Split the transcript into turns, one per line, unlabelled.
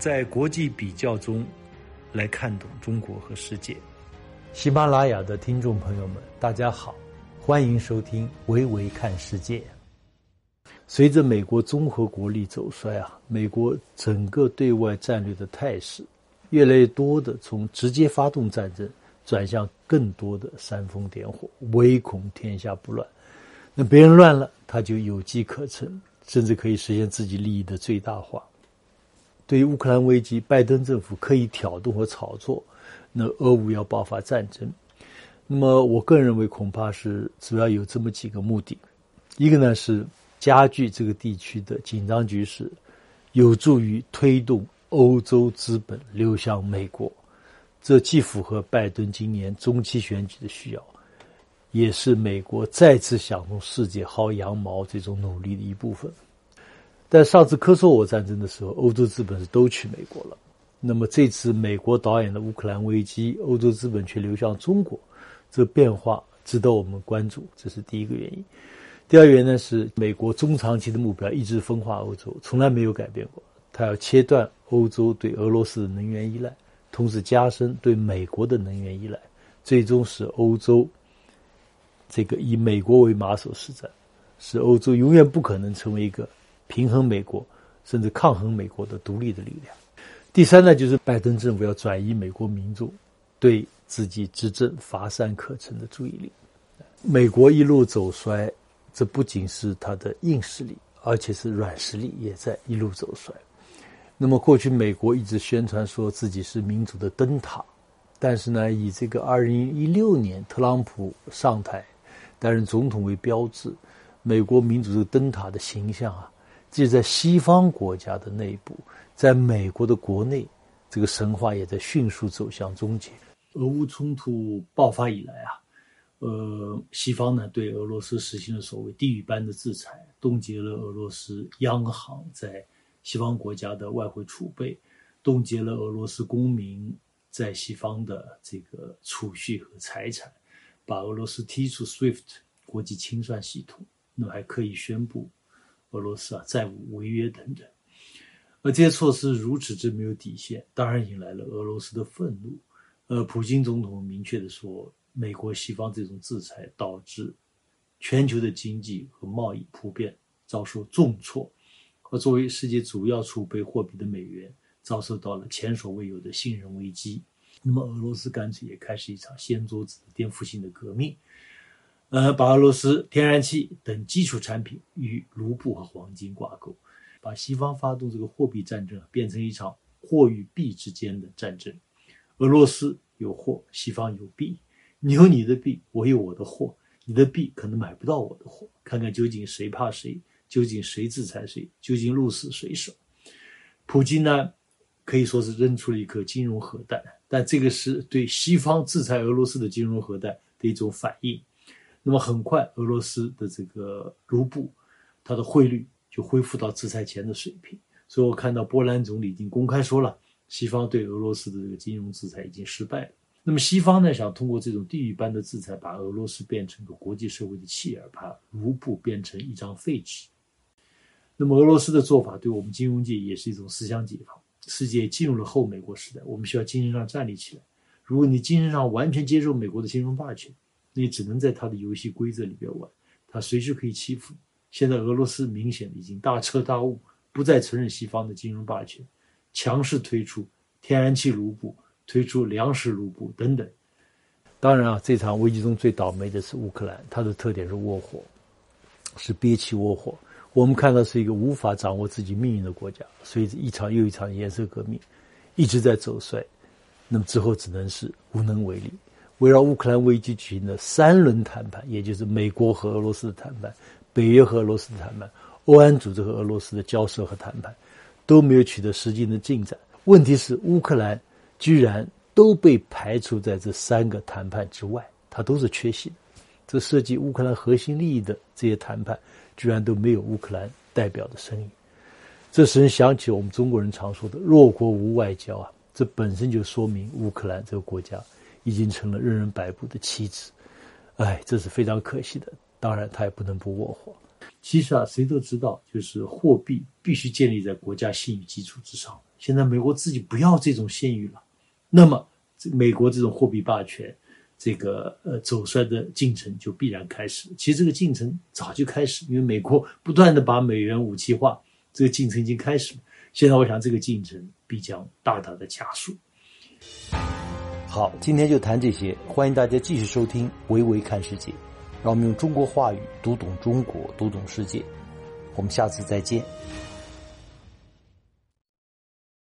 在国际比较中来看懂中国和世界。
喜马拉雅的听众朋友们，大家好，欢迎收听《维维看世界》。随着美国综合国力走衰啊，美国整个对外战略的态势，越来越多的从直接发动战争转向更多的煽风点火，唯恐天下不乱。那别人乱了，他就有机可乘，甚至可以实现自己利益的最大化。对于乌克兰危机，拜登政府刻意挑动和炒作。那俄乌要爆发战争，那么我个人认为恐怕是主要有这么几个目的：一个呢是加剧这个地区的紧张局势，有助于推动欧洲资本流向美国，这既符合拜登今年中期选举的需要，也是美国再次想从世界薅羊毛这种努力的一部分。但上次科索沃战争的时候，欧洲资本是都去美国了。那么这次美国导演的乌克兰危机，欧洲资本却流向中国，这变化值得我们关注，这是第一个原因。第二原因呢是美国中长期的目标一直分化欧洲，从来没有改变过。它要切断欧洲对俄罗斯的能源依赖，同时加深对美国的能源依赖，最终使欧洲这个以美国为马首是瞻，使欧洲永远不可能成为一个平衡美国甚至抗衡美国的独立的力量。第三呢，就是拜登政府要转移美国民众对自己执政乏善可陈的注意力。美国一路走衰，这不仅是它的硬实力，而且是软实力也在一路走衰。那么过去美国一直宣传说自己是民主的灯塔，但是呢，以这个二零一六年特朗普上台担任总统为标志，美国民主这个灯塔的形象啊，即在西方国家的内部。在美国的国内，这个神话也在迅速走向终结。俄乌冲突爆发以来啊，呃，西方呢对俄罗斯实行了所谓地狱般的制裁，冻结了俄罗斯央行在西方国家的外汇储备，冻结了俄罗斯公民在西方的这个储蓄和财产，把俄罗斯踢出 SWIFT 国际清算系统，那么还刻意宣布俄罗斯啊债务违约等等。而这些措施如此之没有底线，当然引来了俄罗斯的愤怒。呃，普京总统明确的说，美国西方这种制裁导致全球的经济和贸易普遍遭受重挫，而作为世界主要储备货币的美元遭受到了前所未有的信任危机。那么，俄罗斯干脆也开始一场掀桌子颠覆性的革命，呃，把俄罗斯天然气等基础产品与卢布和黄金挂钩。把西方发动这个货币战争变成一场货与币之间的战争，俄罗斯有货，西方有币，你有你的币，我有我的货，你的币可能买不到我的货，看看究竟谁怕谁，究竟谁制裁谁，究竟鹿死谁手。普京呢，可以说是扔出了一颗金融核弹，但这个是对西方制裁俄罗斯的金融核弹的一种反应。那么很快，俄罗斯的这个卢布，它的汇率。就恢复到制裁前的水平，所以我看到波兰总理已经公开说了，西方对俄罗斯的这个金融制裁已经失败了。那么西方呢，想通过这种地狱般的制裁，把俄罗斯变成个国际社会的弃儿，把卢布变成一张废纸。那么俄罗斯的做法对我们金融界也是一种思想解放。世界进入了后美国时代，我们需要精神上站立起来。如果你精神上完全接受美国的金融霸权，你只能在他的游戏规则里边玩，他随时可以欺负。现在俄罗斯明显已经大彻大悟，不再承认西方的金融霸权，强势推出天然气卢布、推出粮食卢布等等。当然啊，这场危机中最倒霉的是乌克兰，它的特点是窝火，是憋气窝火。我们看到是一个无法掌握自己命运的国家，随着一场又一场颜色革命，一直在走衰。那么之后只能是无能为力。围绕乌克兰危机举行的三轮谈判，也就是美国和俄罗斯的谈判。北约和俄罗斯的谈判，欧安组织和俄罗斯的交涉和谈判，都没有取得实际的进展。问题是乌克兰居然都被排除在这三个谈判之外，它都是缺席的。这涉及乌克兰核心利益的这些谈判，居然都没有乌克兰代表的声音。这使人想起我们中国人常说的“弱国无外交”啊，这本身就说明乌克兰这个国家已经成了任人摆布的棋子。哎，这是非常可惜的。当然，他也不能不窝火。其实啊，谁都知道，就是货币必须建立在国家信誉基础之上。现在美国自己不要这种信誉了，那么美国这种货币霸权，这个呃走衰的进程就必然开始。其实这个进程早就开始，因为美国不断的把美元武器化，这个进程已经开始了。现在我想这个进程必将大大的加速。
好，今天就谈这些，欢迎大家继续收听《维维看世界》，让我们用中国话语读懂中国，读懂世界。我们下次再见。